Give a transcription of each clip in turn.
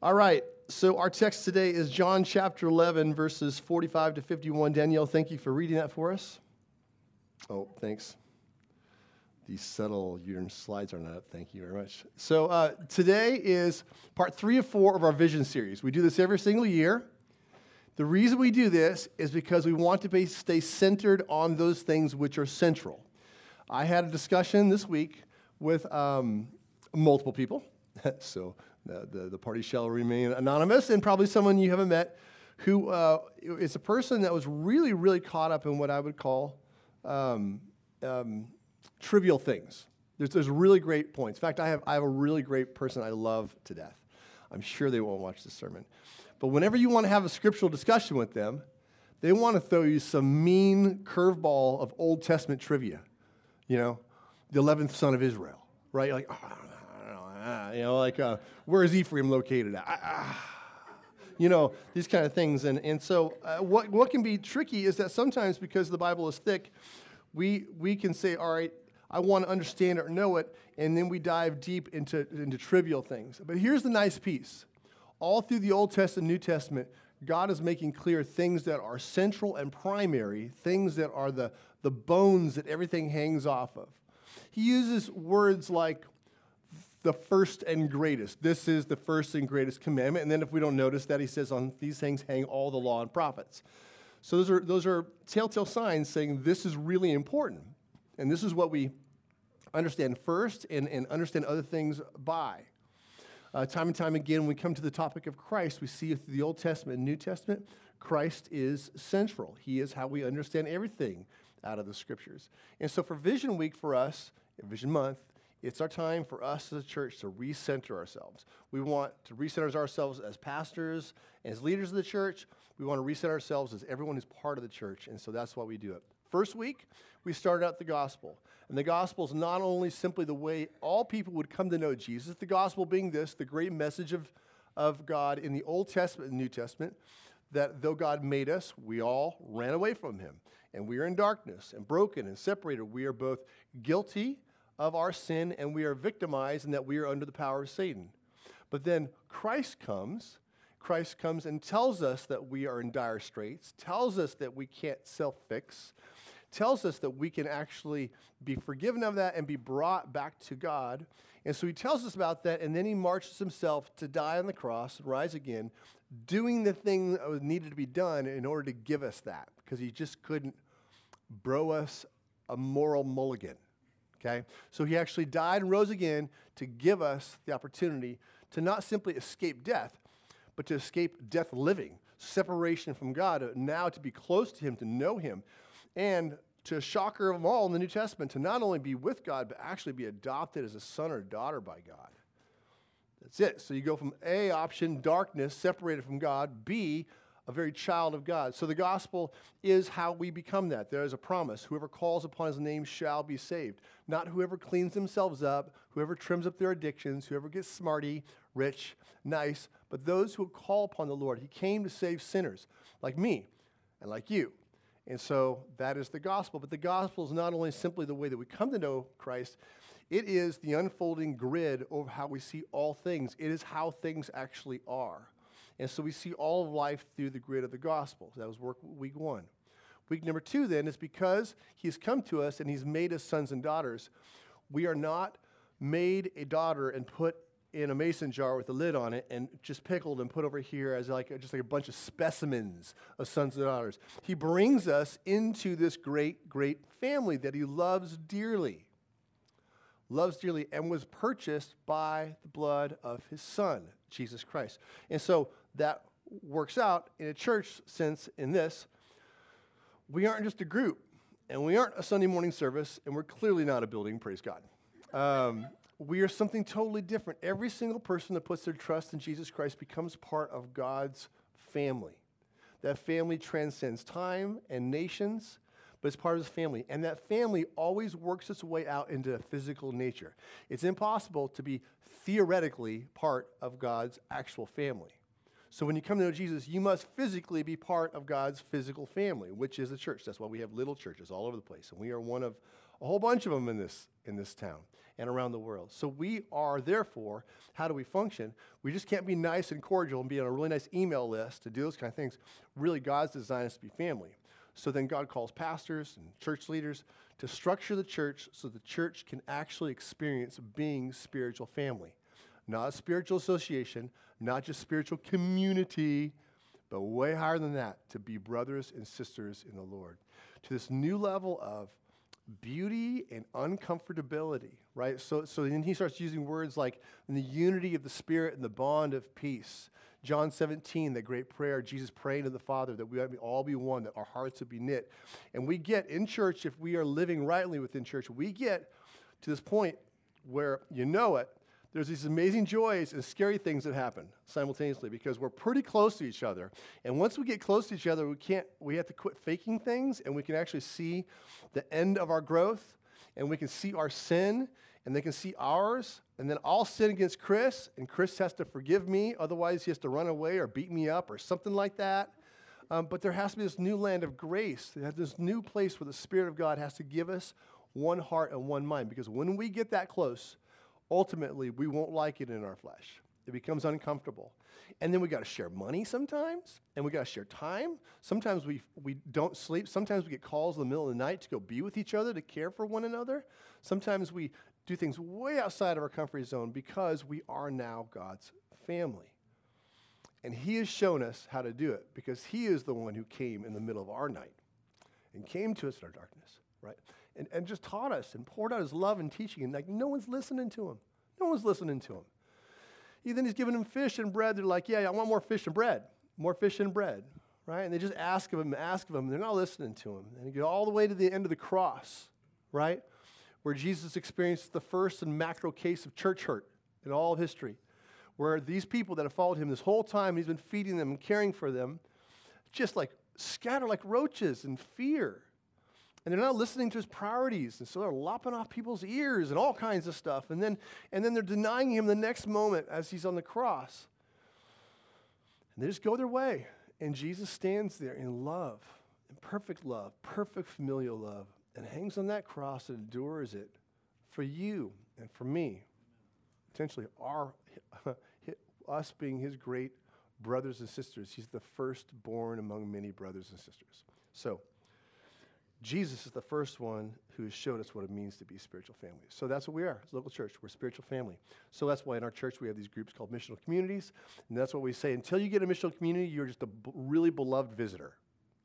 All right, so our text today is John chapter 11, verses 45 to 51. Danielle, thank you for reading that for us. Oh, thanks. These subtle your slides are not up. Thank you very much. So uh, today is part three of four of our vision series. We do this every single year. The reason we do this is because we want to be, stay centered on those things which are central. I had a discussion this week with um, multiple people. so the, the, the, party shall remain anonymous, and probably someone you haven't met who uh, is a person that was really, really caught up in what I would call um, um, trivial things. There's, there's really great points. In fact, I have, I have a really great person I love to death. I'm sure they won't watch this sermon. But whenever you want to have a scriptural discussion with them, they want to throw you some mean curveball of Old Testament trivia. You know, the 11th son of Israel, right? Like, oh, ah, you know, like, uh, where is Ephraim located at? Ah, ah. You know, these kind of things. And, and so, uh, what, what can be tricky is that sometimes because the Bible is thick, we, we can say, all right, I want to understand it or know it, and then we dive deep into, into trivial things. But here's the nice piece all through the Old Testament, and New Testament, God is making clear things that are central and primary, things that are the, the bones that everything hangs off of. He uses words like the first and greatest. This is the first and greatest commandment. And then if we don't notice that, he says, on these things hang all the law and prophets. So those are, those are telltale signs saying this is really important. And this is what we understand first and, and understand other things by. Uh, time and time again, when we come to the topic of Christ, we see through the Old Testament and New Testament, Christ is central. He is how we understand everything out of the scriptures. And so for Vision Week for us, Vision Month, it's our time for us as a church to recenter ourselves. We want to recenter ourselves as pastors, as leaders of the church. We want to reset ourselves as everyone who's part of the church. And so that's why we do it. First week, we started out the gospel. And the gospel is not only simply the way all people would come to know Jesus, the gospel being this, the great message of, of God in the Old Testament and New Testament, that though God made us, we all ran away from him. And we are in darkness and broken and separated. We are both guilty of our sin and we are victimized and that we are under the power of Satan. But then Christ comes. Christ comes and tells us that we are in dire straits, tells us that we can't self fix, tells us that we can actually be forgiven of that and be brought back to God. And so he tells us about that, and then he marches himself to die on the cross and rise again, doing the thing that was needed to be done in order to give us that, because he just couldn't bro us a moral mulligan. Okay? So he actually died and rose again to give us the opportunity to not simply escape death, but to escape death living, separation from God, uh, now to be close to him, to know him, and to shocker of them all in the New Testament, to not only be with God, but actually be adopted as a son or daughter by God. That's it. So you go from A option, darkness, separated from God, B, a very child of God. So the gospel is how we become that. There is a promise. Whoever calls upon his name shall be saved. Not whoever cleans themselves up, whoever trims up their addictions, whoever gets smarty, rich, nice, but those who call upon the Lord. He came to save sinners like me and like you. And so that is the gospel. But the gospel is not only simply the way that we come to know Christ, it is the unfolding grid over how we see all things. It is how things actually are. And so we see all of life through the grid of the gospel. That was work week one. Week number two, then, is because he's come to us and he's made us sons and daughters, we are not made a daughter and put in a mason jar with a lid on it and just pickled and put over here as like just like a bunch of specimens of sons and daughters. He brings us into this great, great family that he loves dearly. Loves dearly and was purchased by the blood of his son, Jesus Christ. And so that works out in a church sense in this we aren't just a group, and we aren't a Sunday morning service, and we're clearly not a building, praise God. Um, we are something totally different. Every single person that puts their trust in Jesus Christ becomes part of God's family. That family transcends time and nations, but it's part of his family. And that family always works its way out into physical nature. It's impossible to be theoretically part of God's actual family. So when you come to know Jesus, you must physically be part of God's physical family, which is the church. That's why we have little churches all over the place. And we are one of a whole bunch of them in this, in this town and around the world. So we are, therefore, how do we function? We just can't be nice and cordial and be on a really nice email list to do those kind of things. Really, God's designed us to be family. So then God calls pastors and church leaders to structure the church so the church can actually experience being spiritual family. Not a spiritual association, not just spiritual community, but way higher than that, to be brothers and sisters in the Lord. To this new level of beauty and uncomfortability, right? So, so then he starts using words like the unity of the Spirit and the bond of peace. John 17, that great prayer, Jesus praying to the Father that we all be one, that our hearts would be knit. And we get in church, if we are living rightly within church, we get to this point where you know it, there's these amazing joys and scary things that happen simultaneously because we're pretty close to each other. And once we get close to each other, we can't we have to quit faking things and we can actually see the end of our growth and we can see our sin and they can see ours and then I'll sin against Chris and Chris has to forgive me otherwise he has to run away or beat me up or something like that. Um, but there has to be this new land of grace, this new place where the Spirit of God has to give us one heart and one mind. Because when we get that close, ultimately we won't like it in our flesh. It becomes uncomfortable. And then we got to share money sometimes, and we got to share time. Sometimes we, we don't sleep. Sometimes we get calls in the middle of the night to go be with each other, to care for one another. Sometimes we do things way outside of our comfort zone because we are now God's family. And He has shown us how to do it because He is the one who came in the middle of our night and came to us in our darkness, right? And, and just taught us and poured out his love and teaching. And like no one's listening to him. No one's listening to him. He, then he's giving them fish and bread. They're like, yeah, yeah, I want more fish and bread. More fish and bread. Right? And they just ask of him, ask of him. They're not listening to him. And you get all the way to the end of the cross, right? Where Jesus experienced the first and macro case of church hurt in all of history. Where these people that have followed him this whole time, he's been feeding them and caring for them, just like scatter like roaches in fear and they're not listening to his priorities. And so they're lopping off people's ears and all kinds of stuff. And then, and then they're denying him the next moment as he's on the cross. And they just go their way. And Jesus stands there in love, in perfect love, perfect familial love, and hangs on that cross and endures it for you and for me. Potentially our, us being his great brothers and sisters. He's the firstborn among many brothers and sisters. So, Jesus is the first one who has showed us what it means to be spiritual family. So that's what we are a local church. We're a spiritual family. So that's why in our church we have these groups called missional communities. And that's what we say until you get a missional community, you're just a b- really beloved visitor.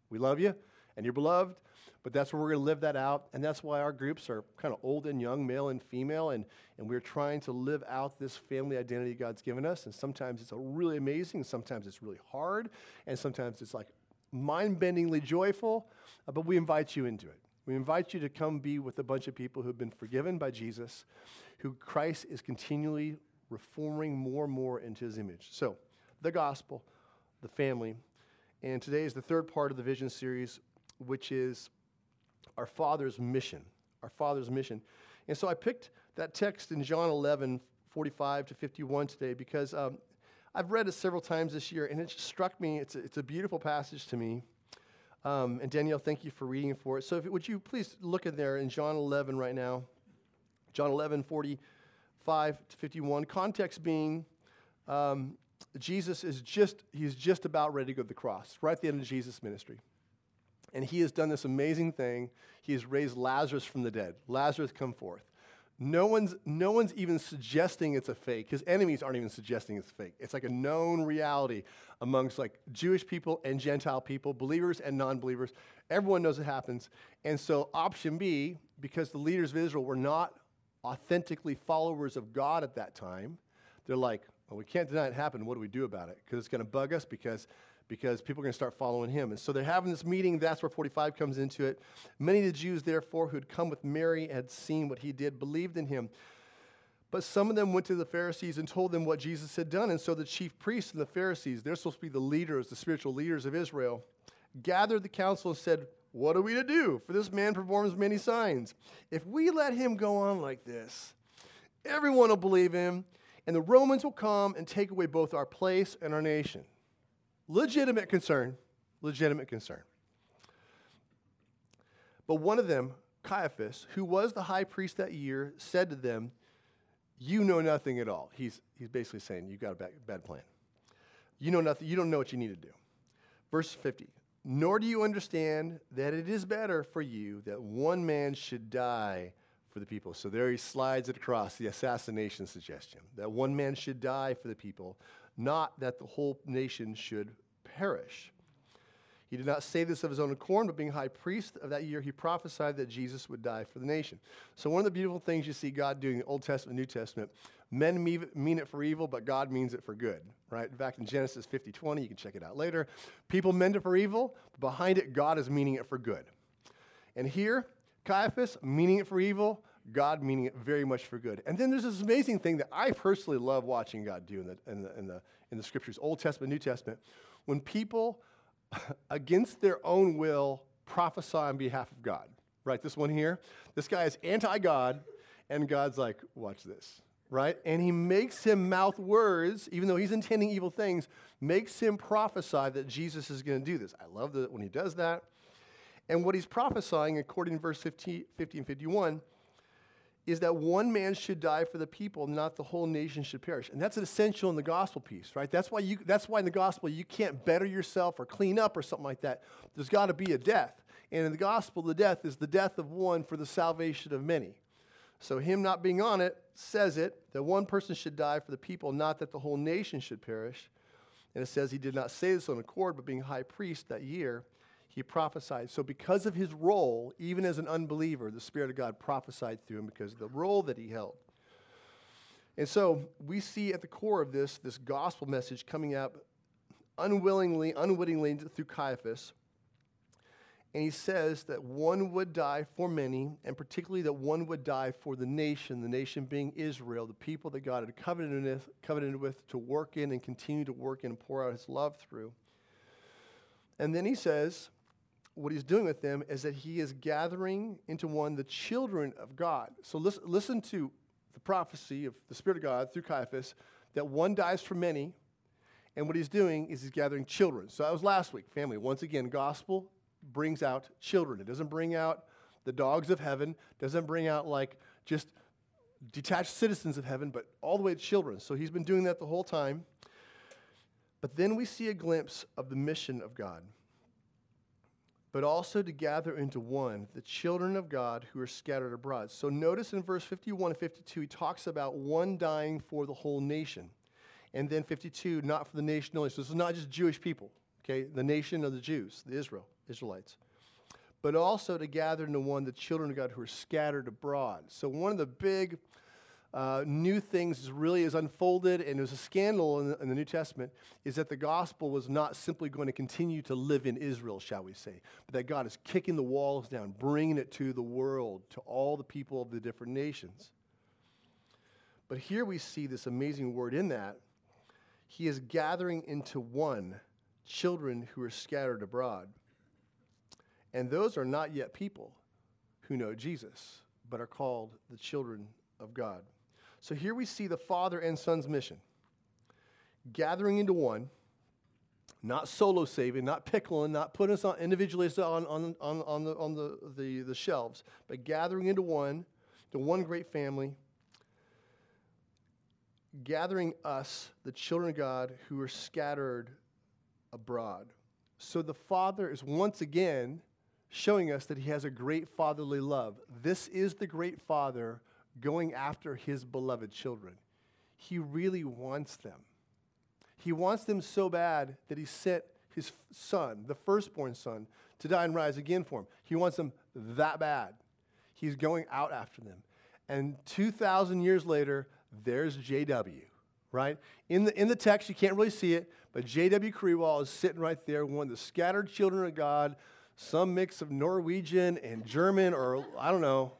We love you and you're beloved, but that's where we're going to live that out. And that's why our groups are kind of old and young, male and female. And, and we're trying to live out this family identity God's given us. And sometimes it's really amazing, sometimes it's really hard, and sometimes it's like mind bendingly joyful, uh, but we invite you into it. We invite you to come be with a bunch of people who've been forgiven by Jesus, who Christ is continually reforming more and more into his image. So, the gospel, the family, and today is the third part of the vision series, which is our Father's mission. Our Father's mission. And so I picked that text in John 11, 45 to 51 today because um, I've read it several times this year, and it just struck me. It's a, it's a beautiful passage to me. Um, and Danielle, thank you for reading for it. So, if, would you please look in there in John 11 right now? John 11, 45 to 51. Context being um, Jesus is just, he's just about ready to go to the cross, right at the end of Jesus' ministry. And he has done this amazing thing. He has raised Lazarus from the dead. Lazarus, come forth. No one's, no one's even suggesting it's a fake. His enemies aren't even suggesting it's fake. It's like a known reality amongst like Jewish people and Gentile people, believers and non-believers. Everyone knows it happens. And so option B, because the leaders of Israel were not authentically followers of God at that time, they're like, well, we can't deny it happened. What do we do about it? Because it's going to bug us because because people are going to start following him. And so they're having this meeting. That's where 45 comes into it. Many of the Jews, therefore, who had come with Mary had seen what he did, believed in him. But some of them went to the Pharisees and told them what Jesus had done. And so the chief priests and the Pharisees, they're supposed to be the leaders, the spiritual leaders of Israel, gathered the council and said, What are we to do? For this man performs many signs. If we let him go on like this, everyone will believe him, and the Romans will come and take away both our place and our nation. Legitimate concern, legitimate concern. But one of them, Caiaphas, who was the high priest that year, said to them, You know nothing at all. He's, he's basically saying, You've got a bad, bad plan. You know nothing. You don't know what you need to do. Verse 50 Nor do you understand that it is better for you that one man should die for the people. So there he slides it across the assassination suggestion that one man should die for the people, not that the whole nation should perish. He did not say this of his own accord, but being high priest of that year, he prophesied that Jesus would die for the nation. So, one of the beautiful things you see God doing in the Old Testament and New Testament, men mean it for evil, but God means it for good, right? Back in Genesis 50 20, you can check it out later. People meant it for evil, behind it, God is meaning it for good. And here, Caiaphas meaning it for evil, God meaning it very much for good. And then there's this amazing thing that I personally love watching God do in the, in the, in the, in the scriptures, Old Testament, New Testament, when people against their own will, prophesy on behalf of God. Right, this one here. This guy is anti God, and God's like, watch this. Right? And he makes him mouth words, even though he's intending evil things, makes him prophesy that Jesus is going to do this. I love that when he does that. And what he's prophesying, according to verse 50, 50 and 51, is that one man should die for the people, not the whole nation should perish. And that's an essential in the gospel piece, right? That's why, you, that's why in the gospel you can't better yourself or clean up or something like that. There's got to be a death. And in the gospel, the death is the death of one for the salvation of many. So, him not being on it says it that one person should die for the people, not that the whole nation should perish. And it says he did not say this on accord, but being high priest that year, he prophesied. So, because of his role, even as an unbeliever, the Spirit of God prophesied through him because of the role that he held. And so, we see at the core of this, this gospel message coming up unwillingly, unwittingly through Caiaphas. And he says that one would die for many, and particularly that one would die for the nation, the nation being Israel, the people that God had covenanted with, covenanted with to work in and continue to work in and pour out his love through. And then he says what he's doing with them is that he is gathering into one the children of God. So listen, listen to the prophecy of the Spirit of God through Caiaphas that one dies for many. And what he's doing is he's gathering children. So that was last week, family. Once again, gospel brings out children. It doesn't bring out the dogs of heaven, doesn't bring out like just detached citizens of heaven, but all the way to children. So he's been doing that the whole time. But then we see a glimpse of the mission of God but also to gather into one the children of God who are scattered abroad. So notice in verse 51 and 52, he talks about one dying for the whole nation. And then 52, not for the nation only. So this is not just Jewish people, okay? The nation of the Jews, the Israel, Israelites. But also to gather into one the children of God who are scattered abroad. So one of the big uh, new things really is unfolded, and there's a scandal in the, in the, New Testament, is that the gospel was not simply going to continue to live in Israel, shall we say, but that God is kicking the walls down, bringing it to the world, to all the people of the different nations. But here we see this amazing word in that He is gathering into one children who are scattered abroad. And those are not yet people who know Jesus, but are called the children of God. So here we see the Father and Son's mission gathering into one, not solo saving, not pickling, not putting us on individually on, on, on, on, the, on the, the, the shelves, but gathering into one, to one great family, gathering us, the children of God, who are scattered abroad. So the Father is once again showing us that He has a great fatherly love. This is the great Father going after his beloved children. He really wants them. He wants them so bad that he sent his son, the firstborn son, to die and rise again for him. He wants them that bad. He's going out after them. And 2,000 years later, there's JW, right? In the, in the text, you can't really see it, but J.W. Kriwall is sitting right there, one of the scattered children of God, some mix of Norwegian and German, or I don't know,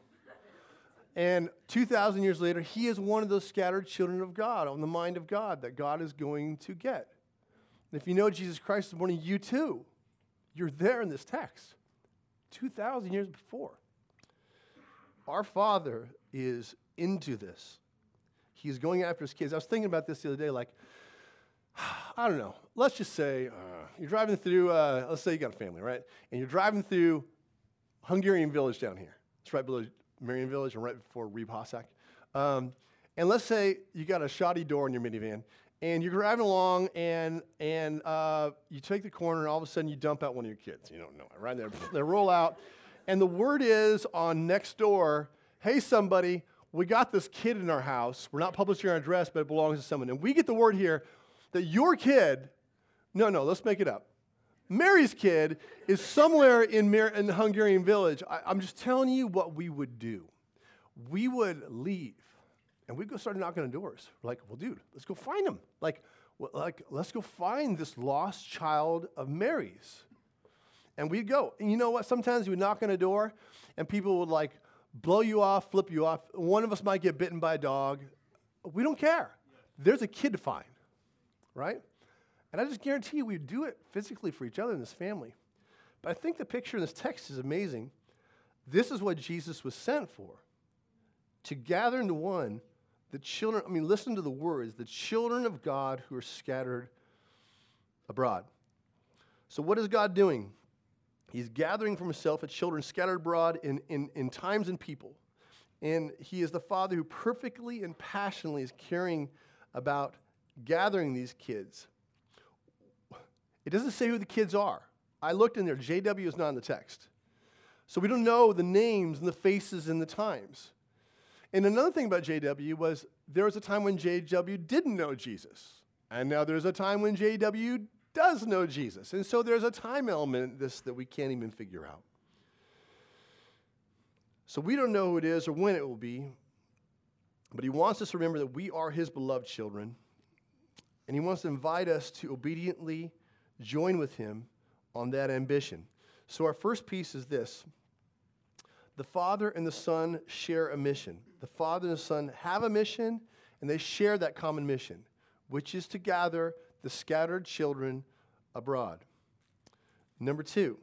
and 2,000 years later, he is one of those scattered children of God, on the mind of God, that God is going to get. And if you know Jesus Christ this morning, you too. You're there in this text, 2,000 years before. Our Father is into this. He's going after his kids. I was thinking about this the other day, like, I don't know. Let's just say uh, you're driving through, uh, let's say you got a family, right? And you're driving through Hungarian village down here It's right below Marion Village and right before Reeb Hossack. Um, and let's say you got a shoddy door in your minivan, and you're driving along, and and uh, you take the corner, and all of a sudden you dump out one of your kids. You don't know it, right? There, they roll out, and the word is on next door, "Hey, somebody, we got this kid in our house. We're not publishing our address, but it belongs to someone." And we get the word here that your kid, no, no, let's make it up. Mary's kid is somewhere in, Mar- in the Hungarian village. I, I'm just telling you what we would do. We would leave and we'd go start knocking on doors. We're like, well, dude, let's go find him. Like, well, like, let's go find this lost child of Mary's. And we'd go. And you know what? Sometimes we would knock on a door and people would like blow you off, flip you off. One of us might get bitten by a dog. We don't care. There's a kid to find, right? And I just guarantee you we'd do it physically for each other in this family. But I think the picture in this text is amazing. This is what Jesus was sent for to gather into one the children, I mean, listen to the words, the children of God who are scattered abroad. So, what is God doing? He's gathering for himself a children scattered abroad in, in, in times and people. And he is the father who perfectly and passionately is caring about gathering these kids. It doesn't say who the kids are. I looked in there, JW is not in the text. So we don't know the names and the faces and the times. And another thing about JW was there was a time when JW didn't know Jesus. And now there's a time when JW does know Jesus. And so there's a time element in this that we can't even figure out. So we don't know who it is or when it will be, but he wants us to remember that we are his beloved children. And he wants to invite us to obediently join with him on that ambition. So our first piece is this the Father and the Son share a mission. The Father and the Son have a mission, and they share that common mission, which is to gather the scattered children abroad. Number two,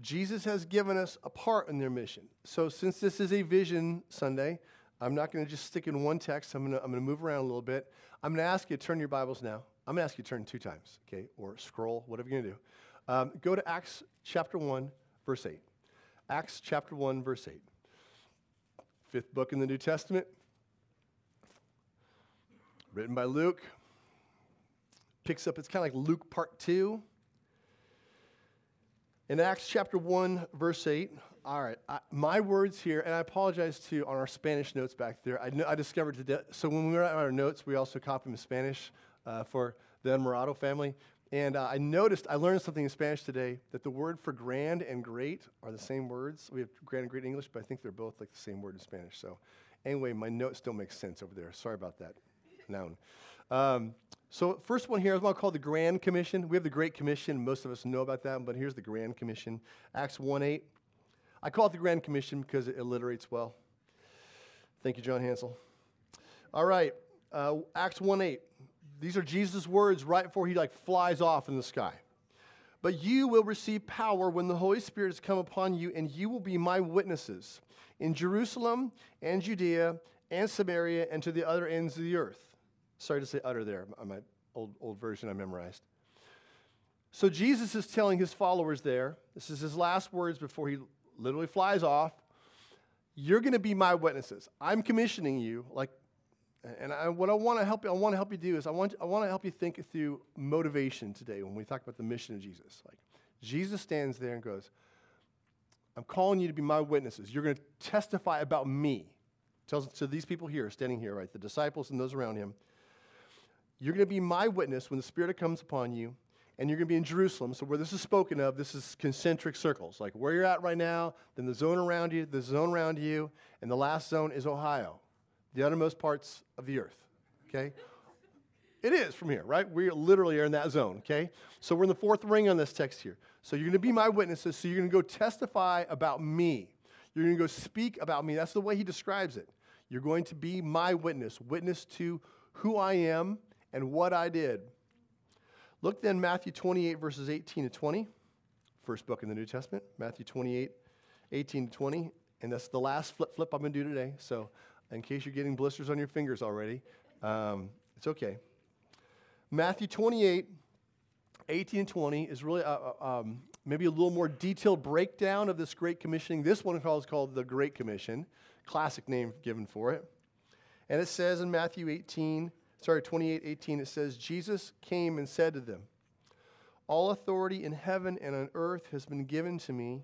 Jesus has given us a part in their mission. So, since this is a vision Sunday, I'm not going to just stick in one text. I'm going to, move around a little bit. I'm going to ask you to turn your Bibles now. I'm going to ask you to turn two times, okay, or scroll, whatever you're going to do. Um, go to Acts chapter 1, verse 8. Acts chapter 1, verse 8. Fifth book in the New Testament, written by Luke. Picks up, it's kind of like Luke part 2. In Acts chapter 1, verse 8, all right, I, my words here, and I apologize to on our Spanish notes back there. I, I discovered today, so when we were at our notes, we also copied them in Spanish uh, for the Murado family. And uh, I noticed, I learned something in Spanish today that the word for grand and great are the same words. We have grand and great in English, but I think they're both like the same word in Spanish. So, anyway, my notes don't make sense over there. Sorry about that. Noun. Um, so, first one here is what I call the Grand Commission. We have the Great Commission. Most of us know about that, but here's the Grand Commission Acts 1 8. I call it the Grand Commission because it alliterates well. Thank you, John Hansel. All right, uh, Acts 1 8. These are Jesus' words right before he like flies off in the sky. But you will receive power when the Holy Spirit has come upon you, and you will be my witnesses in Jerusalem and Judea and Samaria and to the other ends of the earth. Sorry to say utter there, my old, old version I memorized. So Jesus is telling his followers there, this is his last words before he literally flies off. You're going to be my witnesses. I'm commissioning you, like and I, what I want to help you, I want to help you do is I want, I want to help you think through motivation today when we talk about the mission of Jesus. Like Jesus stands there and goes, I'm calling you to be my witnesses. You're going to testify about me. Tells to these people here, standing here, right, the disciples and those around him. You're going to be my witness when the Spirit comes upon you, and you're going to be in Jerusalem. So where this is spoken of, this is concentric circles, like where you're at right now, then the zone around you, the zone around you, and the last zone is Ohio the uttermost parts of the earth. Okay? It is from here, right? We literally are in that zone, okay? So we're in the fourth ring on this text here. So you're to be my witnesses. So you're to go testify about me. You're to go speak about me. That's the way he describes it. You're going to be my witness, witness to who I am and what I did. Look then, Matthew 28, verses 18 to 20. First book in the New Testament, Matthew 28, 18 to 20. And that's the last flip flip I'm going to do today. So in case you're getting blisters on your fingers already. Um, it's okay. Matthew 28, 18 and 20 is really a, a, um, maybe a little more detailed breakdown of this Great Commissioning. This one is called the Great Commission, classic name given for it. And it says in Matthew 18, sorry, 28, 18, it says, Jesus came and said to them, All authority in heaven and on earth has been given to me.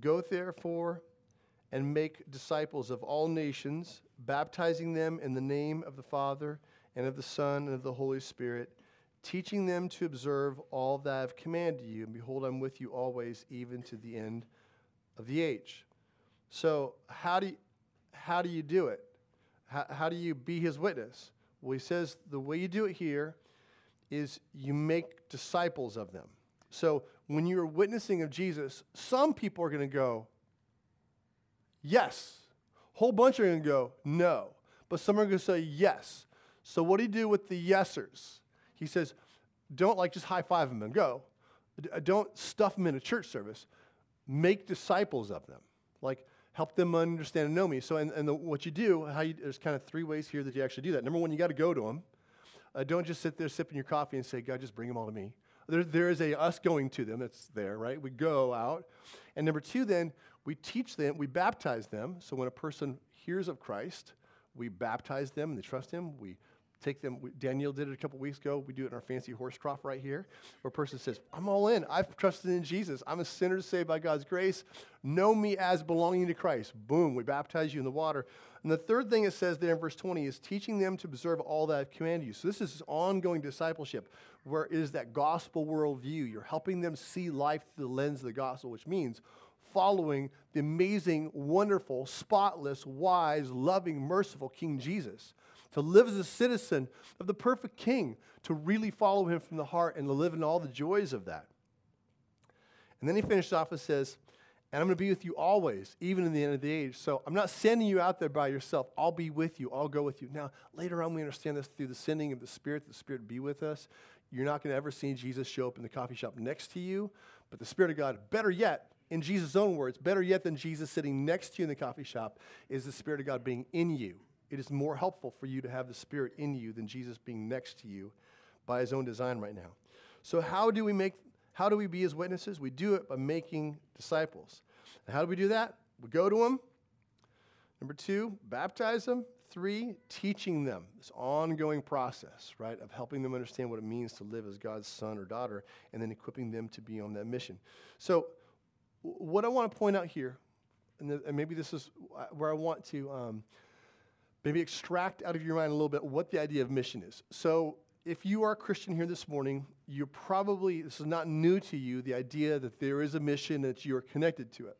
Go therefore and make disciples of all nations, baptizing them in the name of the Father and of the Son and of the Holy Spirit, teaching them to observe all that I have commanded you. And behold, I'm with you always, even to the end of the age. So, how do you, how do, you do it? How, how do you be his witness? Well, he says the way you do it here is you make disciples of them. So, when you're witnessing of Jesus, some people are going to go, Yes. Whole bunch are going to go, No. But some are going to say yes. So, what do you do with the yesers? He says, Don't like just high five them and go. Uh, don't stuff them in a church service. Make disciples of them. Like, help them understand and know me. So, and, and the, what you do, how you, there's kind of three ways here that you actually do that. Number one, you got to go to them. Uh, don't just sit there sipping your coffee and say, God, just bring them all to me. There, there is a us going to them that's there, right? We go out. And number two, then, we teach them, we baptize them. So when a person hears of Christ, we baptize them and they trust him. We take them. We, Daniel did it a couple weeks ago. We do it in our fancy horse trough right here, where a person says, I'm all in. I've trusted in Jesus. I'm a sinner saved by God's grace. Know me as belonging to Christ. Boom, we baptize you in the water. And the third thing it says there in verse 20 is teaching them to observe all that I've commanded you. So this is ongoing discipleship, where it is that gospel worldview. You're helping them see life through the lens of the gospel, which means following the amazing, wonderful, spotless, wise, loving, merciful King Jesus. To live as a citizen of the perfect King, to really follow him from the heart and to live in all the joys of that. And then he finishes off and says, And I'm going to be with you always, even in the end of the age. So I'm not sending you out there by yourself. I'll be with you. I'll go with you. Now, later on, we understand this through the sending of the Spirit, the Spirit be with us. You're not going to ever see Jesus show up in the coffee shop next to you, but the Spirit of God, better yet, in Jesus' own words, better yet than Jesus sitting next to you in the coffee shop, is the Spirit of God being in you. It is more helpful for you to have the Spirit in you than Jesus being next to you by his own design right now. So, how do we make how do we be his witnesses? We do it by making disciples. And how do we do that? We go to them. Number two, baptize them. Three, teaching them. This ongoing process, right, of helping them understand what it means to live as God's son or daughter, and then equipping them to be on that mission. So, what I want to point out here, and, and maybe this is where I want to um, maybe extract out of your mind a little bit what the idea of mission is. So, if you are a Christian here this morning, you're probably, this is not new to you, the idea that there is a mission that you're connected to it.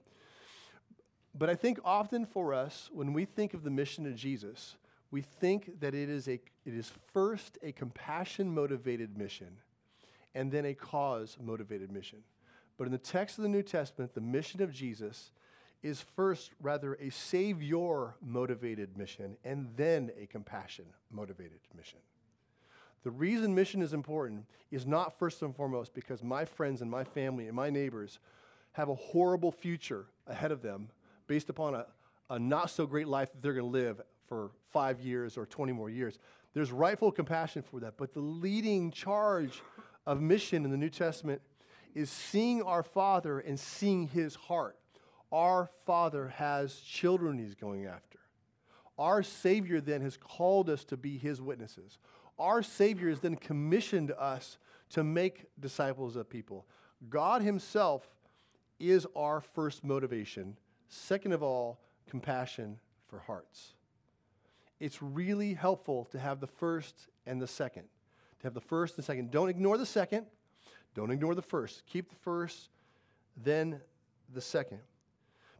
But I think often for us, when we think of the mission of Jesus, we think that it is, a, it is first a compassion motivated mission and then a cause motivated mission. But in the text of the New Testament, the mission of Jesus is first rather a savior motivated mission and then a compassion motivated mission. The reason mission is important is not first and foremost because my friends and my family and my neighbors have a horrible future ahead of them based upon a, a not so great life that they're going to live for five years or 20 more years. There's rightful compassion for that, but the leading charge of mission in the New Testament is seeing our Father and seeing His heart. Our Father has children He's going after. Our Savior then has called us to be His witnesses. Our Savior has then commissioned us to make disciples of people. God Himself is our first motivation. Second of all, compassion for hearts. It's really helpful to have the first and the second. To have the first and second. Don't ignore the second. Don't ignore the first. Keep the first, then the second.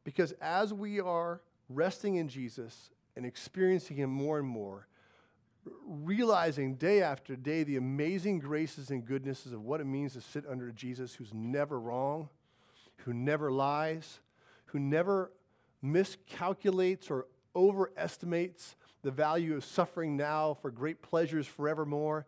Because as we are resting in Jesus and experiencing Him more and more, realizing day after day the amazing graces and goodnesses of what it means to sit under Jesus who's never wrong, who never lies, who never miscalculates or overestimates the value of suffering now for great pleasures forevermore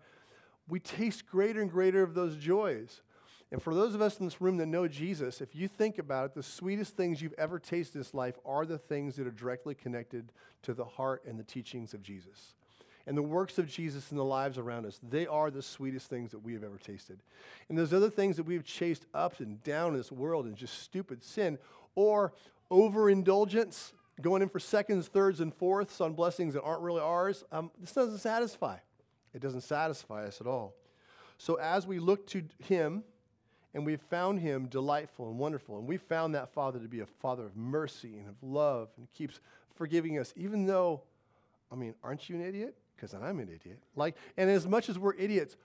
we taste greater and greater of those joys. And for those of us in this room that know Jesus, if you think about it, the sweetest things you've ever tasted in this life are the things that are directly connected to the heart and the teachings of Jesus. and the works of Jesus in the lives around us, they are the sweetest things that we have ever tasted. And those other things that we've chased up and down in this world and just stupid sin or overindulgence, going in for seconds, thirds, and fourths on blessings that aren't really ours, um, this doesn't satisfy. It doesn't satisfy us at all. So as we look to Him, and we've found him delightful and wonderful. And we found that Father to be a Father of mercy and of love and keeps forgiving us, even though, I mean, aren't you an idiot? Because I'm an idiot. Like, and as much as we're idiots,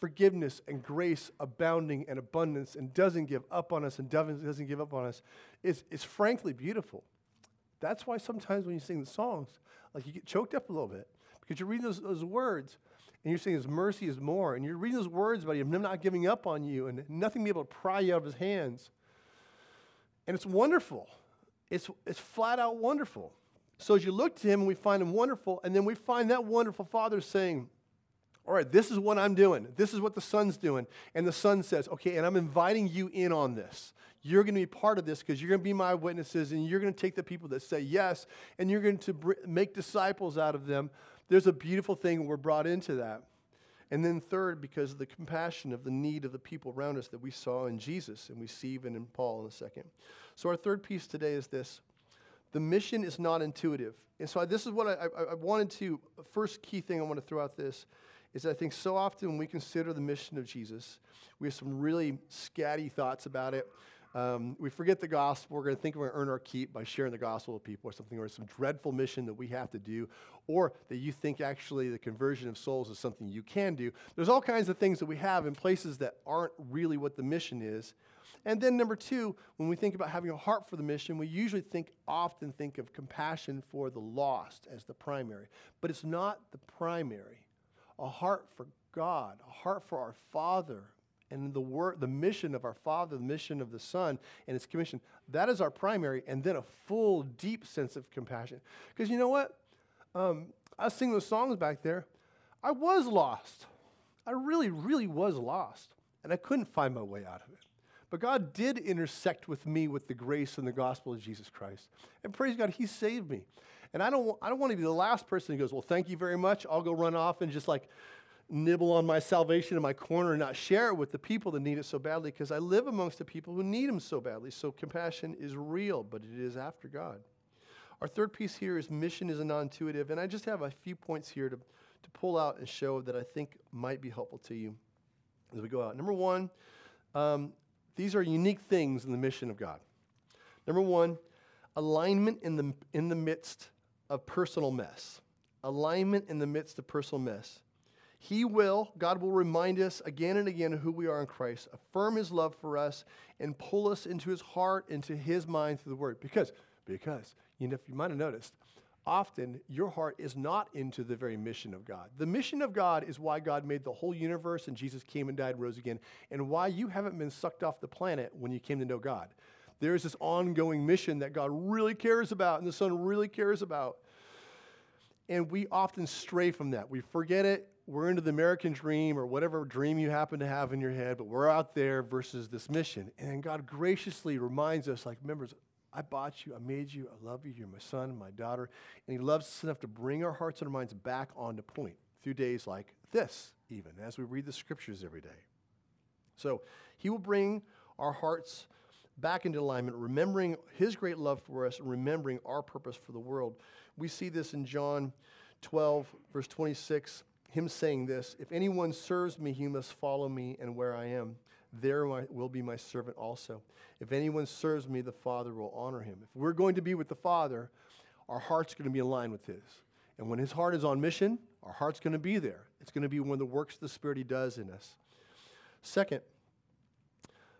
forgiveness and grace abounding and abundance and doesn't give up on us and doesn't give up on us is, is frankly beautiful. That's why sometimes when you sing the songs, like you get choked up a little bit because you're reading those, those words and you're saying his mercy is more, and you're reading those words about him not giving up on you and nothing being able to pry you out of his hands. And it's wonderful. It's, it's flat out wonderful. So as you look to him, we find him wonderful, and then we find that wonderful Father saying, All right, this is what I'm doing. This is what the Son's doing. And the Son says, Okay, and I'm inviting you in on this. You're going to be part of this because you're going to be my witnesses, and you're going to take the people that say yes, and you're going to br- make disciples out of them there's a beautiful thing we're brought into that. And then, third, because of the compassion of the need of the people around us that we saw in Jesus and we see even in Paul in a second. So, our third piece today is this the mission is not intuitive. And so, this is what I, I, I wanted to, first key thing I want to throw out this is I think so often when we consider the mission of Jesus, we have some really scatty thoughts about it. Um, we forget the gospel. We're going to think we're going to earn our keep by sharing the gospel with people or something, or some dreadful mission that we have to do, or that you think actually the conversion of souls is something you can do. There's all kinds of things that we have in places that aren't really what the mission is. And then number two, when we think about having a heart for the mission, we usually think often think of compassion for the lost as the primary. But it's not the primary. A heart for God, a heart for our Father, and the work, the mission of our Father, the mission of the Son, and His commission. That is our primary, and then a full, deep sense of compassion. Because you know what? Um, I was singing those songs back there. I was lost. I really, really was lost, and I couldn't find my way out of it. But God did intersect with me with the grace and the gospel of Jesus Christ. And praise God, He saved me. And I don't, I don't want to be the last person who goes, Well, thank you very much. I'll go run off and just like nibble on my salvation in my corner and not share it with the people that need it so badly because I live amongst the people who need Him so badly. So compassion is real, but it is after God. Our third piece here is mission is a non intuitive. And I just have a few points here to, to pull out and show that I think might be helpful to you as we go out. Number one, um, these are unique things in the mission of God. Number one, alignment in the, in the midst of personal mess. Alignment in the midst of personal mess. He will, God will remind us again and again who we are in Christ, affirm his love for us, and pull us into his heart, into his mind through the word. Because, because, you know, if you might have noticed, often your heart is not into the very mission of God. The mission of God is why God made the whole universe and Jesus came and died, rose again, and why you haven't been sucked off the planet when you came to know God. There is this ongoing mission that God really cares about and the Son really cares about. And we often stray from that. We forget it we're into the American dream or whatever dream you happen to have in your head, but we're out there versus this mission. And God graciously reminds us, like, members, I bought you, I made you, I love you, you're my son, my daughter. And He loves us enough to bring our hearts and our minds back onto point through days like this, even as we read the scriptures every day. So He will bring our hearts back into alignment, remembering His great love for us and remembering our purpose for the world. We see this in John 12, verse 26 him saying this If anyone serves me, he must follow me, and where I am, there will be my servant also. If anyone serves me, the Father will honor him. If we're going to be with the Father, our heart's going to be aligned with his. And when his heart is on mission, our heart's going to be there. It's going to be one of the works of the Spirit he does in us. Second,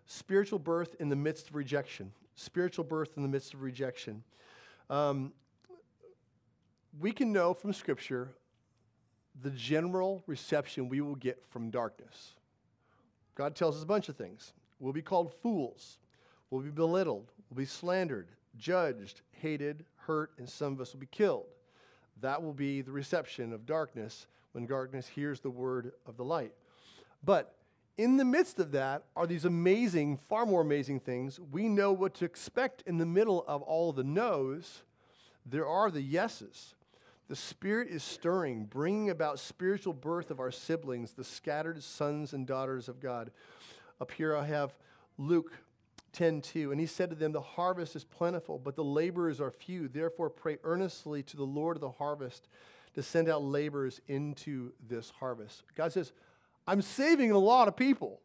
spiritual birth in the midst of rejection. Spiritual birth in the midst of rejection. Um, we can know from Scripture the general reception we will get from darkness. God tells us a bunch of things. We'll be called fools, we'll be belittled, we'll be slandered, judged, hated, hurt, and some of us will be killed. That will be the reception of darkness when darkness hears the word of the light. But in the midst of that are these amazing, far more amazing things. We know what to expect in the middle of all the no's. There are the yeses. The Spirit is stirring, bringing about spiritual birth of our siblings, the scattered sons and daughters of God. Up here I have Luke 10 2. And he said to them, The harvest is plentiful, but the laborers are few. Therefore, pray earnestly to the Lord of the harvest to send out laborers into this harvest. God says, I'm saving a lot of people.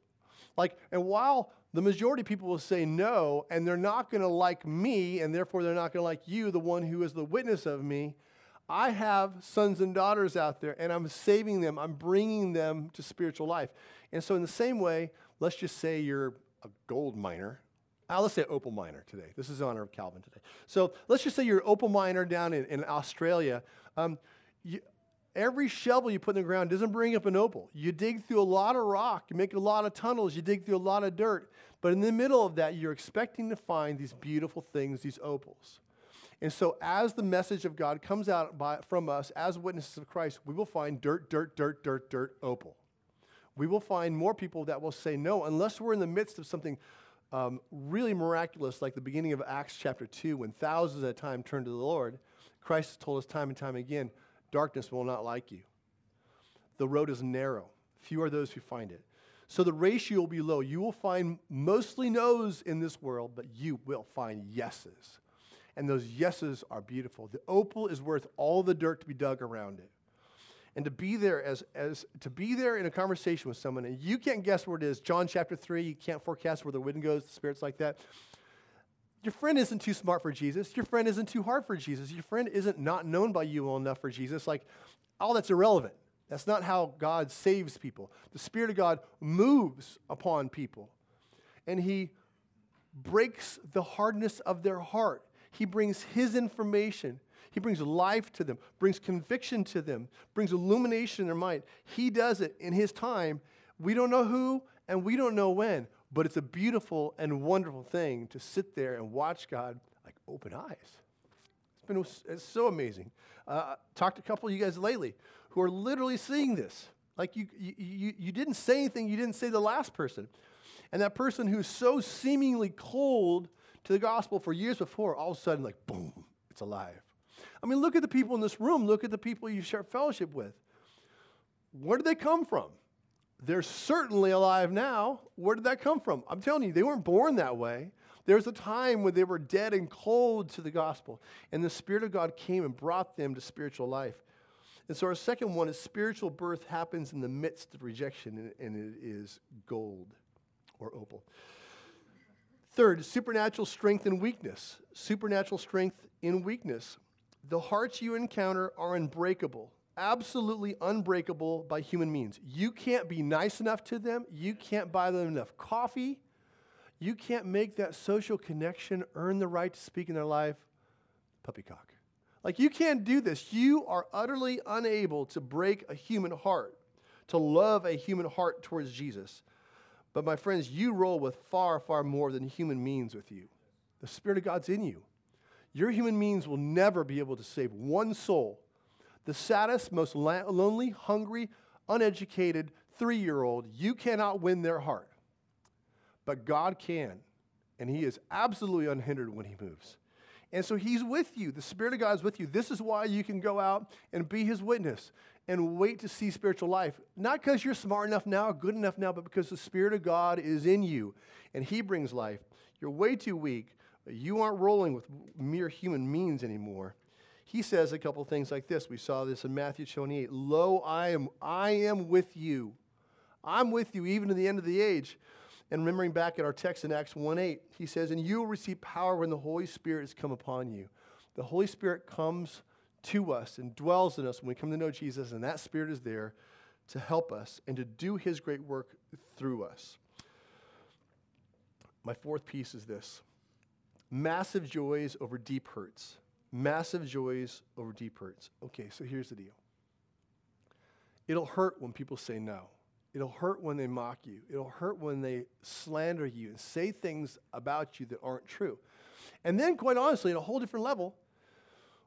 Like, and while the majority of people will say no, and they're not going to like me, and therefore they're not going to like you, the one who is the witness of me, I have sons and daughters out there, and I'm saving them. I'm bringing them to spiritual life. And so, in the same way, let's just say you're a gold miner. Uh, let's say opal miner today. This is in honor of Calvin today. So let's just say you're an opal miner down in, in Australia. Um, you, every shovel you put in the ground doesn't bring up an opal. You dig through a lot of rock, you make a lot of tunnels, you dig through a lot of dirt. But in the middle of that, you're expecting to find these beautiful things, these opals. And so, as the message of God comes out by, from us as witnesses of Christ, we will find dirt, dirt, dirt, dirt, dirt, opal. We will find more people that will say no, unless we're in the midst of something um, really miraculous, like the beginning of Acts chapter 2, when thousands at a time turned to the Lord. Christ has told us time and time again darkness will not like you. The road is narrow, few are those who find it. So the ratio will be low. You will find mostly no's in this world, but you will find yeses. And those yeses are beautiful. The opal is worth all the dirt to be dug around it. And to be there as, as to be there in a conversation with someone, and you can't guess where it is. John chapter 3, you can't forecast where the wind goes, the spirit's like that. Your friend isn't too smart for Jesus. Your friend isn't too hard for Jesus. Your friend isn't not known by you well enough for Jesus. Like, all that's irrelevant. That's not how God saves people. The Spirit of God moves upon people, and He breaks the hardness of their heart. He brings His information. He brings life to them, brings conviction to them, brings illumination in their mind. He does it in His time. We don't know who and we don't know when, but it's a beautiful and wonderful thing to sit there and watch God like open eyes. It's been it's so amazing. Uh, talked to a couple of you guys lately who are literally seeing this. Like you, you, you didn't say anything, you didn't say the last person. And that person who's so seemingly cold to the gospel for years before, all of a sudden, like, boom, it's alive. I mean, look at the people in this room, look at the people you share fellowship with. Where did they come from? They're certainly alive now. Where did that come from? I'm telling you, they weren't born that way. There was a time when they were dead and cold to the gospel, and the Spirit of God came and brought them to spiritual life. And so, our second one is spiritual birth happens in the midst of rejection, and it is gold or opal. Third, supernatural strength and weakness. Supernatural strength in weakness. The hearts you encounter are unbreakable absolutely unbreakable by human means. You can't be nice enough to them, you can't buy them enough coffee, you can't make that social connection earn the right to speak in their life. Puppycock. Like, you can't do this. You are utterly unable to break a human heart, to love a human heart towards Jesus. But, my friends, you roll with far, far more than human means with you. The Spirit of God's in you. Your human means will never be able to save one soul the saddest, most lonely, hungry, uneducated three year old, you cannot win their heart. But God can, and He is absolutely unhindered when He moves. And so He's with you. The Spirit of God is with you. This is why you can go out and be His witness and wait to see spiritual life. Not because you're smart enough now, good enough now, but because the Spirit of God is in you and He brings life. You're way too weak. You aren't rolling with mere human means anymore he says a couple things like this. We saw this in Matthew 28. Lo, I am, I am with you. I'm with you even to the end of the age. And remembering back at our text in Acts 1 8, he says, And you will receive power when the Holy Spirit has come upon you. The Holy Spirit comes to us and dwells in us when we come to know Jesus, and that Spirit is there to help us and to do his great work through us. My fourth piece is this massive joys over deep hurts. Massive joys over deep hurts. Okay, so here's the deal it'll hurt when people say no. It'll hurt when they mock you. It'll hurt when they slander you and say things about you that aren't true. And then, quite honestly, at a whole different level,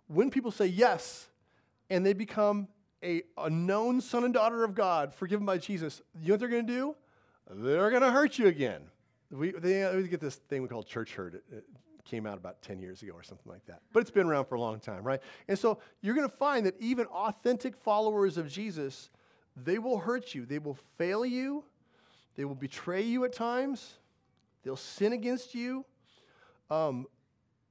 when people say yes and they become a, a known son and daughter of God, forgiven by Jesus, you know what they're going to do? They're going to hurt you again. We, they, uh, we get this thing we call church hurt It came out about 10 years ago or something like that. But it's been around for a long time, right? And so you're going to find that even authentic followers of Jesus, they will hurt you, they will fail you, they will betray you at times, they'll sin against you. Um,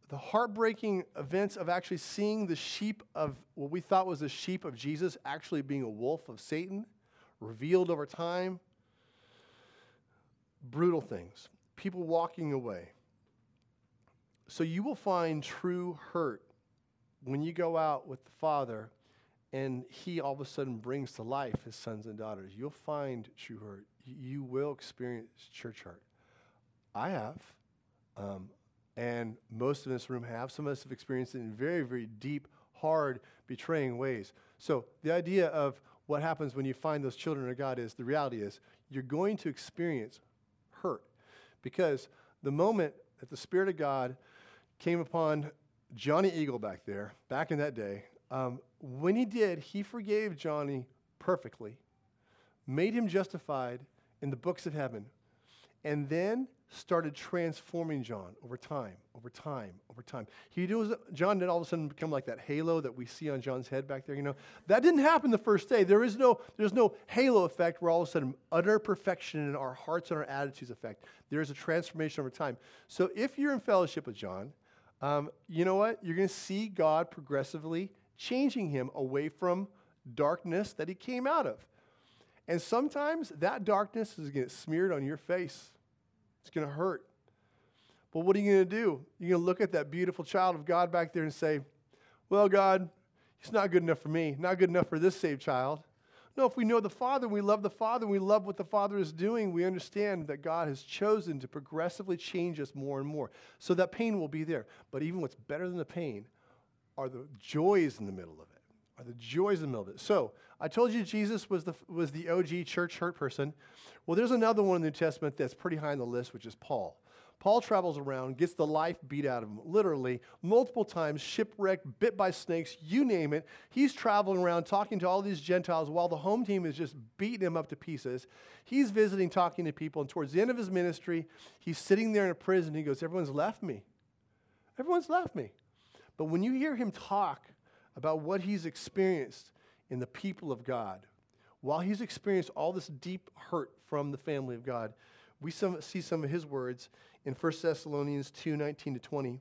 the heartbreaking events of actually seeing the sheep of what we thought was the sheep of Jesus actually being a wolf of Satan, revealed over time. Brutal things. People walking away. So you will find true hurt when you go out with the Father and He all of a sudden brings to life His sons and daughters. You'll find true hurt. You will experience church hurt. I have. Um, and most of this room have. Some of us have experienced it in very, very deep, hard, betraying ways. So the idea of what happens when you find those children of God is the reality is you're going to experience hurt because the moment that the Spirit of God came upon Johnny Eagle back there, back in that day, um, when he did, he forgave Johnny perfectly, made him justified in the books of heaven, and then started transforming John over time, over time, over time. He was, John did all of a sudden become like that halo that we see on John's head back there. You know, that didn't happen the first day. There is no, there's no halo effect where all of a sudden utter perfection in our hearts and our attitudes effect. There is a transformation over time. So if you're in fellowship with John, um, you know what? You're going to see God progressively changing him away from darkness that he came out of. And sometimes that darkness is going to get smeared on your face. It's going to hurt. But what are you going to do? You're going to look at that beautiful child of God back there and say, Well, God, it's not good enough for me, not good enough for this saved child. No, if we know the Father, we love the Father, we love what the Father is doing, we understand that God has chosen to progressively change us more and more. So that pain will be there. But even what's better than the pain are the joys in the middle of it, are the joys in the middle of it. So I told you Jesus was the, was the OG church hurt person. Well, there's another one in the New Testament that's pretty high on the list, which is Paul. Paul travels around, gets the life beat out of him, literally, multiple times, shipwrecked, bit by snakes, you name it. He's traveling around talking to all these Gentiles while the home team is just beating him up to pieces. He's visiting, talking to people, and towards the end of his ministry, he's sitting there in a prison. He goes, Everyone's left me. Everyone's left me. But when you hear him talk about what he's experienced in the people of God, while he's experienced all this deep hurt from the family of God, we some, see some of his words in 1 Thessalonians 2 19 to 20.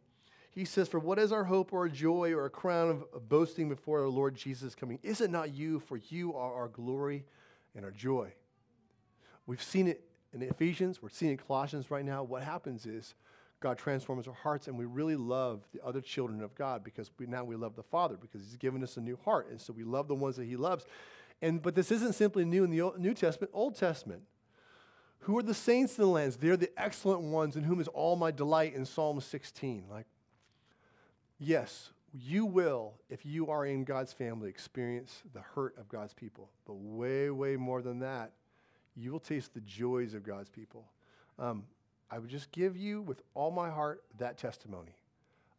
He says, For what is our hope or joy or a crown of, of boasting before our Lord Jesus coming? Is it not you? For you are our glory and our joy. We've seen it in Ephesians, we're seeing it in Colossians right now. What happens is God transforms our hearts and we really love the other children of God because we, now we love the Father because He's given us a new heart. And so we love the ones that He loves. And, but this isn't simply new in the Old, New Testament, Old Testament. Who are the saints in the lands? They're the excellent ones in whom is all my delight in Psalm 16. Like, yes, you will, if you are in God's family, experience the hurt of God's people. But way, way more than that, you will taste the joys of God's people. Um, I would just give you, with all my heart, that testimony.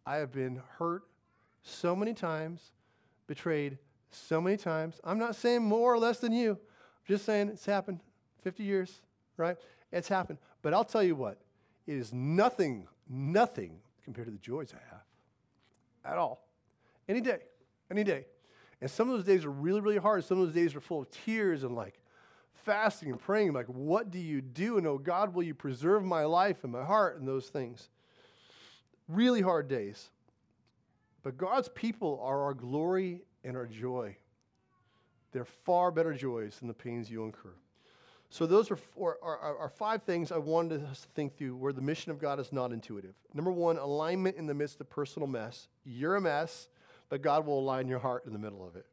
I have been hurt so many times, betrayed so many times. I'm not saying more or less than you. I'm just saying it's happened 50 years, right? It's happened. But I'll tell you what, it is nothing, nothing compared to the joys I have at all. Any day, any day. And some of those days are really, really hard. Some of those days are full of tears and like fasting and praying, like, what do you do? And oh, God, will you preserve my life and my heart and those things? Really hard days. But God's people are our glory and our joy. They're far better joys than the pains you incur. So, those are, four, are, are, are, five things I wanted us to think through where the mission of God is not intuitive. Number one, alignment in the midst of personal mess. You're a mess, but God will align your heart in the middle of it.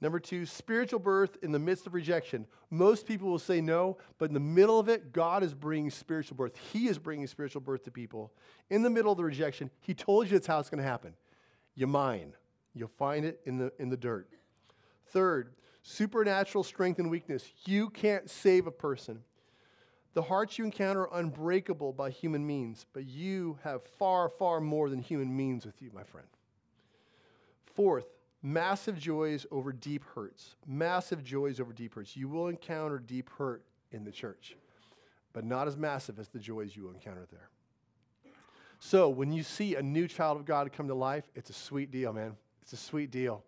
Number two, spiritual birth in the midst of rejection. Most people will say no, but in the middle of it, God is bringing spiritual birth. He is bringing spiritual birth to people. In the middle of the rejection, He told you that's how it's going to happen. You mine. You'll find it in the, in the dirt. Third, supernatural strength and weakness. You can't save a person. The hearts you encounter are unbreakable by human means, but you have far, far more than human means with you, my friend. Fourth, massive joys over deep hurts. Massive joys over deep hurts. You will encounter deep hurt in the church, but not as massive as the joys you will encounter there. So when you see a new child of God come to life, it's a sweet deal, man. It's a sweet deal.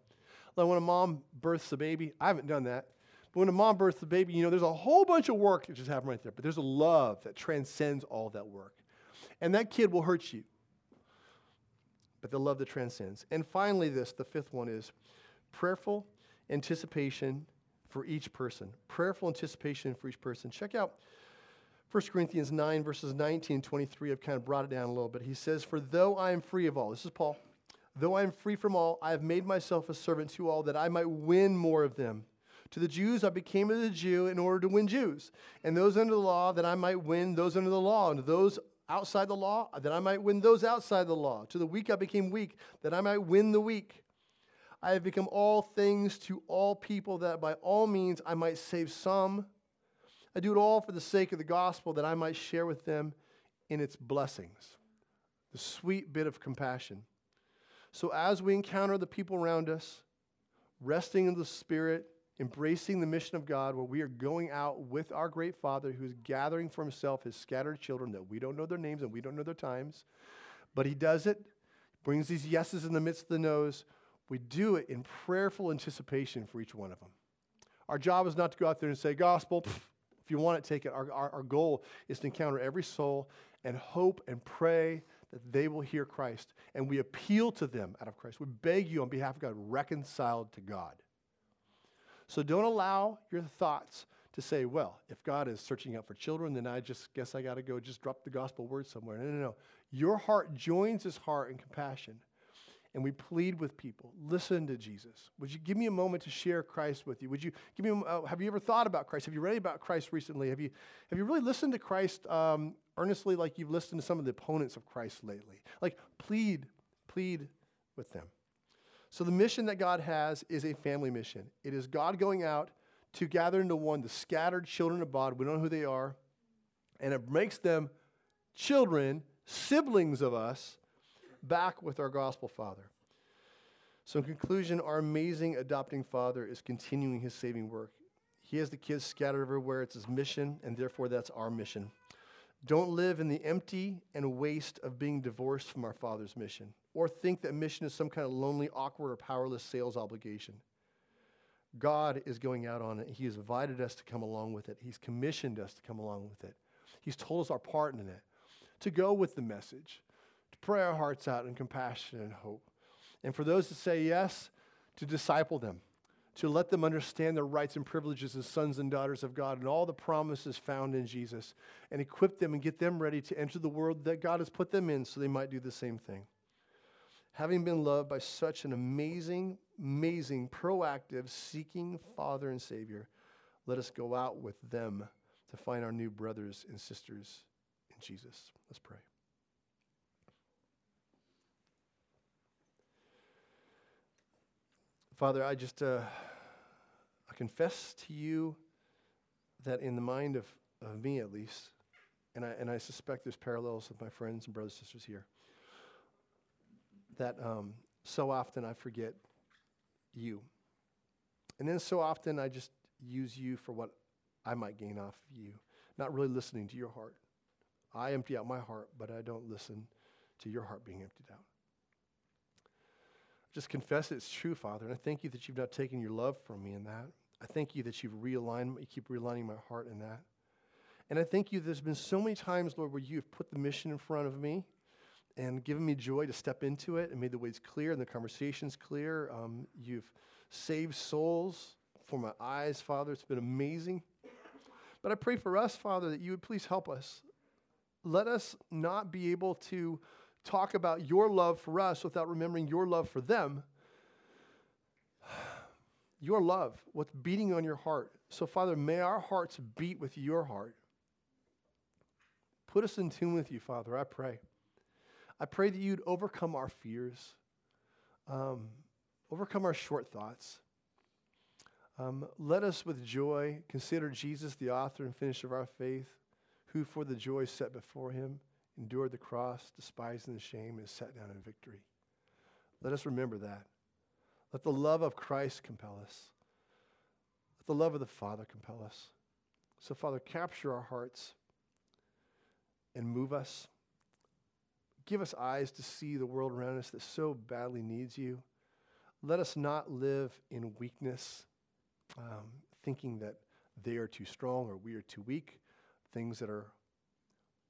Like when a mom births a baby, I haven't done that. But when a mom births a baby, you know, there's a whole bunch of work that just happened right there. But there's a love that transcends all that work. And that kid will hurt you. But the love that transcends. And finally, this, the fifth one is prayerful anticipation for each person. Prayerful anticipation for each person. Check out 1 Corinthians 9, verses 19 and 23. I've kind of brought it down a little bit. He says, For though I am free of all, this is Paul, though I am free from all, I have made myself a servant to all that I might win more of them. To the Jews, I became a Jew in order to win Jews. And those under the law, that I might win those under the law. And those outside the law, that I might win those outside the law. To the weak, I became weak, that I might win the weak. I have become all things to all people, that by all means I might save some. I do it all for the sake of the gospel, that I might share with them in its blessings. The sweet bit of compassion. So as we encounter the people around us, resting in the Spirit, embracing the mission of God, where we are going out with our great Father who is gathering for himself his scattered children that we don't know their names and we don't know their times, but he does it, brings these yeses in the midst of the no's we do it in prayerful anticipation for each one of them. Our job is not to go out there and say, Gospel, pff, if you want it, take it. Our, our, our goal is to encounter every soul and hope and pray that they will hear Christ. And we appeal to them out of Christ. We beg you on behalf of God, reconciled to God. So don't allow your thoughts to say, well, if God is searching out for children, then I just guess I got to go just drop the gospel word somewhere. No, no, no. Your heart joins his heart in compassion and we plead with people listen to jesus. Would you give me a moment to share christ with you. Would you give me uh, have you ever thought about christ? Have you read about christ recently? Have you have you really listened to christ um, earnestly like you've listened to some of the opponents of christ lately? Like plead plead with them so the mission that god has is a family mission it is god going out to gather into one the scattered children of god we don't know who they are and it makes them children siblings of us back with our gospel father. So, in conclusion, our amazing adopting father is continuing his saving work. He has the kids scattered everywhere. It's his mission, and therefore that's our mission. Don't live in the empty and waste of being divorced from our Father's mission, or think that mission is some kind of lonely, awkward, or powerless sales obligation. God is going out on it. He has invited us to come along with it. He's commissioned us to come along with it. He's told us our part in it, to go with the message, to pray our hearts out in compassion and hope. And for those that say yes, to disciple them, to let them understand their rights and privileges as sons and daughters of God and all the promises found in Jesus, and equip them and get them ready to enter the world that God has put them in so they might do the same thing. Having been loved by such an amazing, amazing, proactive, seeking Father and Savior, let us go out with them to find our new brothers and sisters in Jesus. Let's pray. Father, I just uh, confess to you that in the mind of, of me at least, and I, and I suspect there's parallels with my friends and brothers and sisters here, that um, so often I forget you. And then so often I just use you for what I might gain off of you, not really listening to your heart. I empty out my heart, but I don't listen to your heart being emptied out just confess it's true, Father. And I thank you that you've not taken your love from me in that. I thank you that you've realigned, you keep realigning my heart in that. And I thank you there's been so many times, Lord, where you've put the mission in front of me and given me joy to step into it and made the ways clear and the conversations clear. Um, you've saved souls for my eyes, Father. It's been amazing. But I pray for us, Father, that you would please help us. Let us not be able to talk about your love for us without remembering your love for them. Your love, what's beating on your heart. So, Father, may our hearts beat with your heart. Put us in tune with you, Father, I pray. I pray that you'd overcome our fears, um, overcome our short thoughts. Um, let us with joy consider Jesus, the author and finisher of our faith, who for the joy set before him endured the cross, despising the shame, and sat down in victory. Let us remember that. Let the love of Christ compel us. Let the love of the Father compel us. So, Father, capture our hearts and move us. give us eyes to see the world around us that so badly needs you. Let us not live in weakness, um, thinking that they are too strong or we are too weak, things that are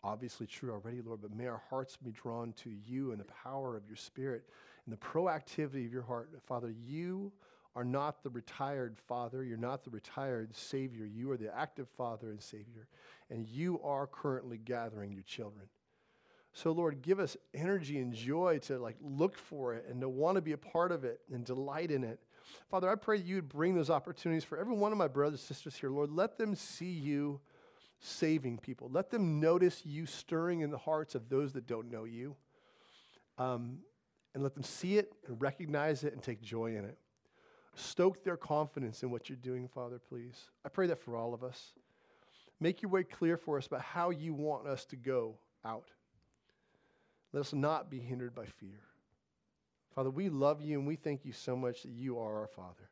obviously true already, Lord, but may our hearts be drawn to you and the power of your Spirit and the proactivity of your heart. Father, you are not the retired Father. You're not the retired Savior. You are the active Father and Savior. And you are currently gathering your children. So, Lord, give us energy and joy to like look for it and to want to be a part of it and delight in it. Father, I pray that you would bring those opportunities for every one of my brothers and sisters here. Lord, let them see you saving people. Let them notice you stirring in the hearts of those that don't know you. Um, and let them see it and recognize it and take joy in it. Stoke their confidence in what you're doing, Father, please. I pray that for all of us. Make your way clear for us about how you want us to go out. Let us not be hindered by fear. Father, we love you and we thank you so much that you are our Father.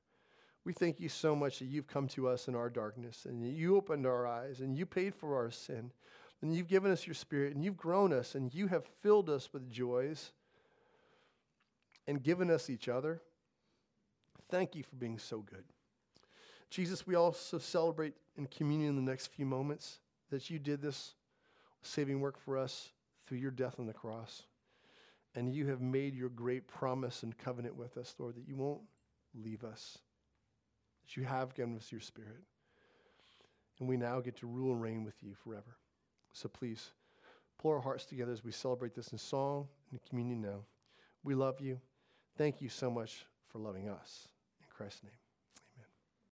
We thank you so much that you've come to us in our darkness and you opened our eyes and you paid for our sin and you've given us your spirit and you've grown us and you have filled us with joys and given us each other. Thank you for being so good. Jesus, we also celebrate in communion in the next few moments that you did this saving work for us through your death on the cross. And you have made your great promise and covenant with us, Lord, that you won't leave us that you have given us your spirit. And we now get to rule and reign with you forever. So please, pull our hearts together as we celebrate this in song and communion now. We love you. Thank you so much for loving us. In Christ's name.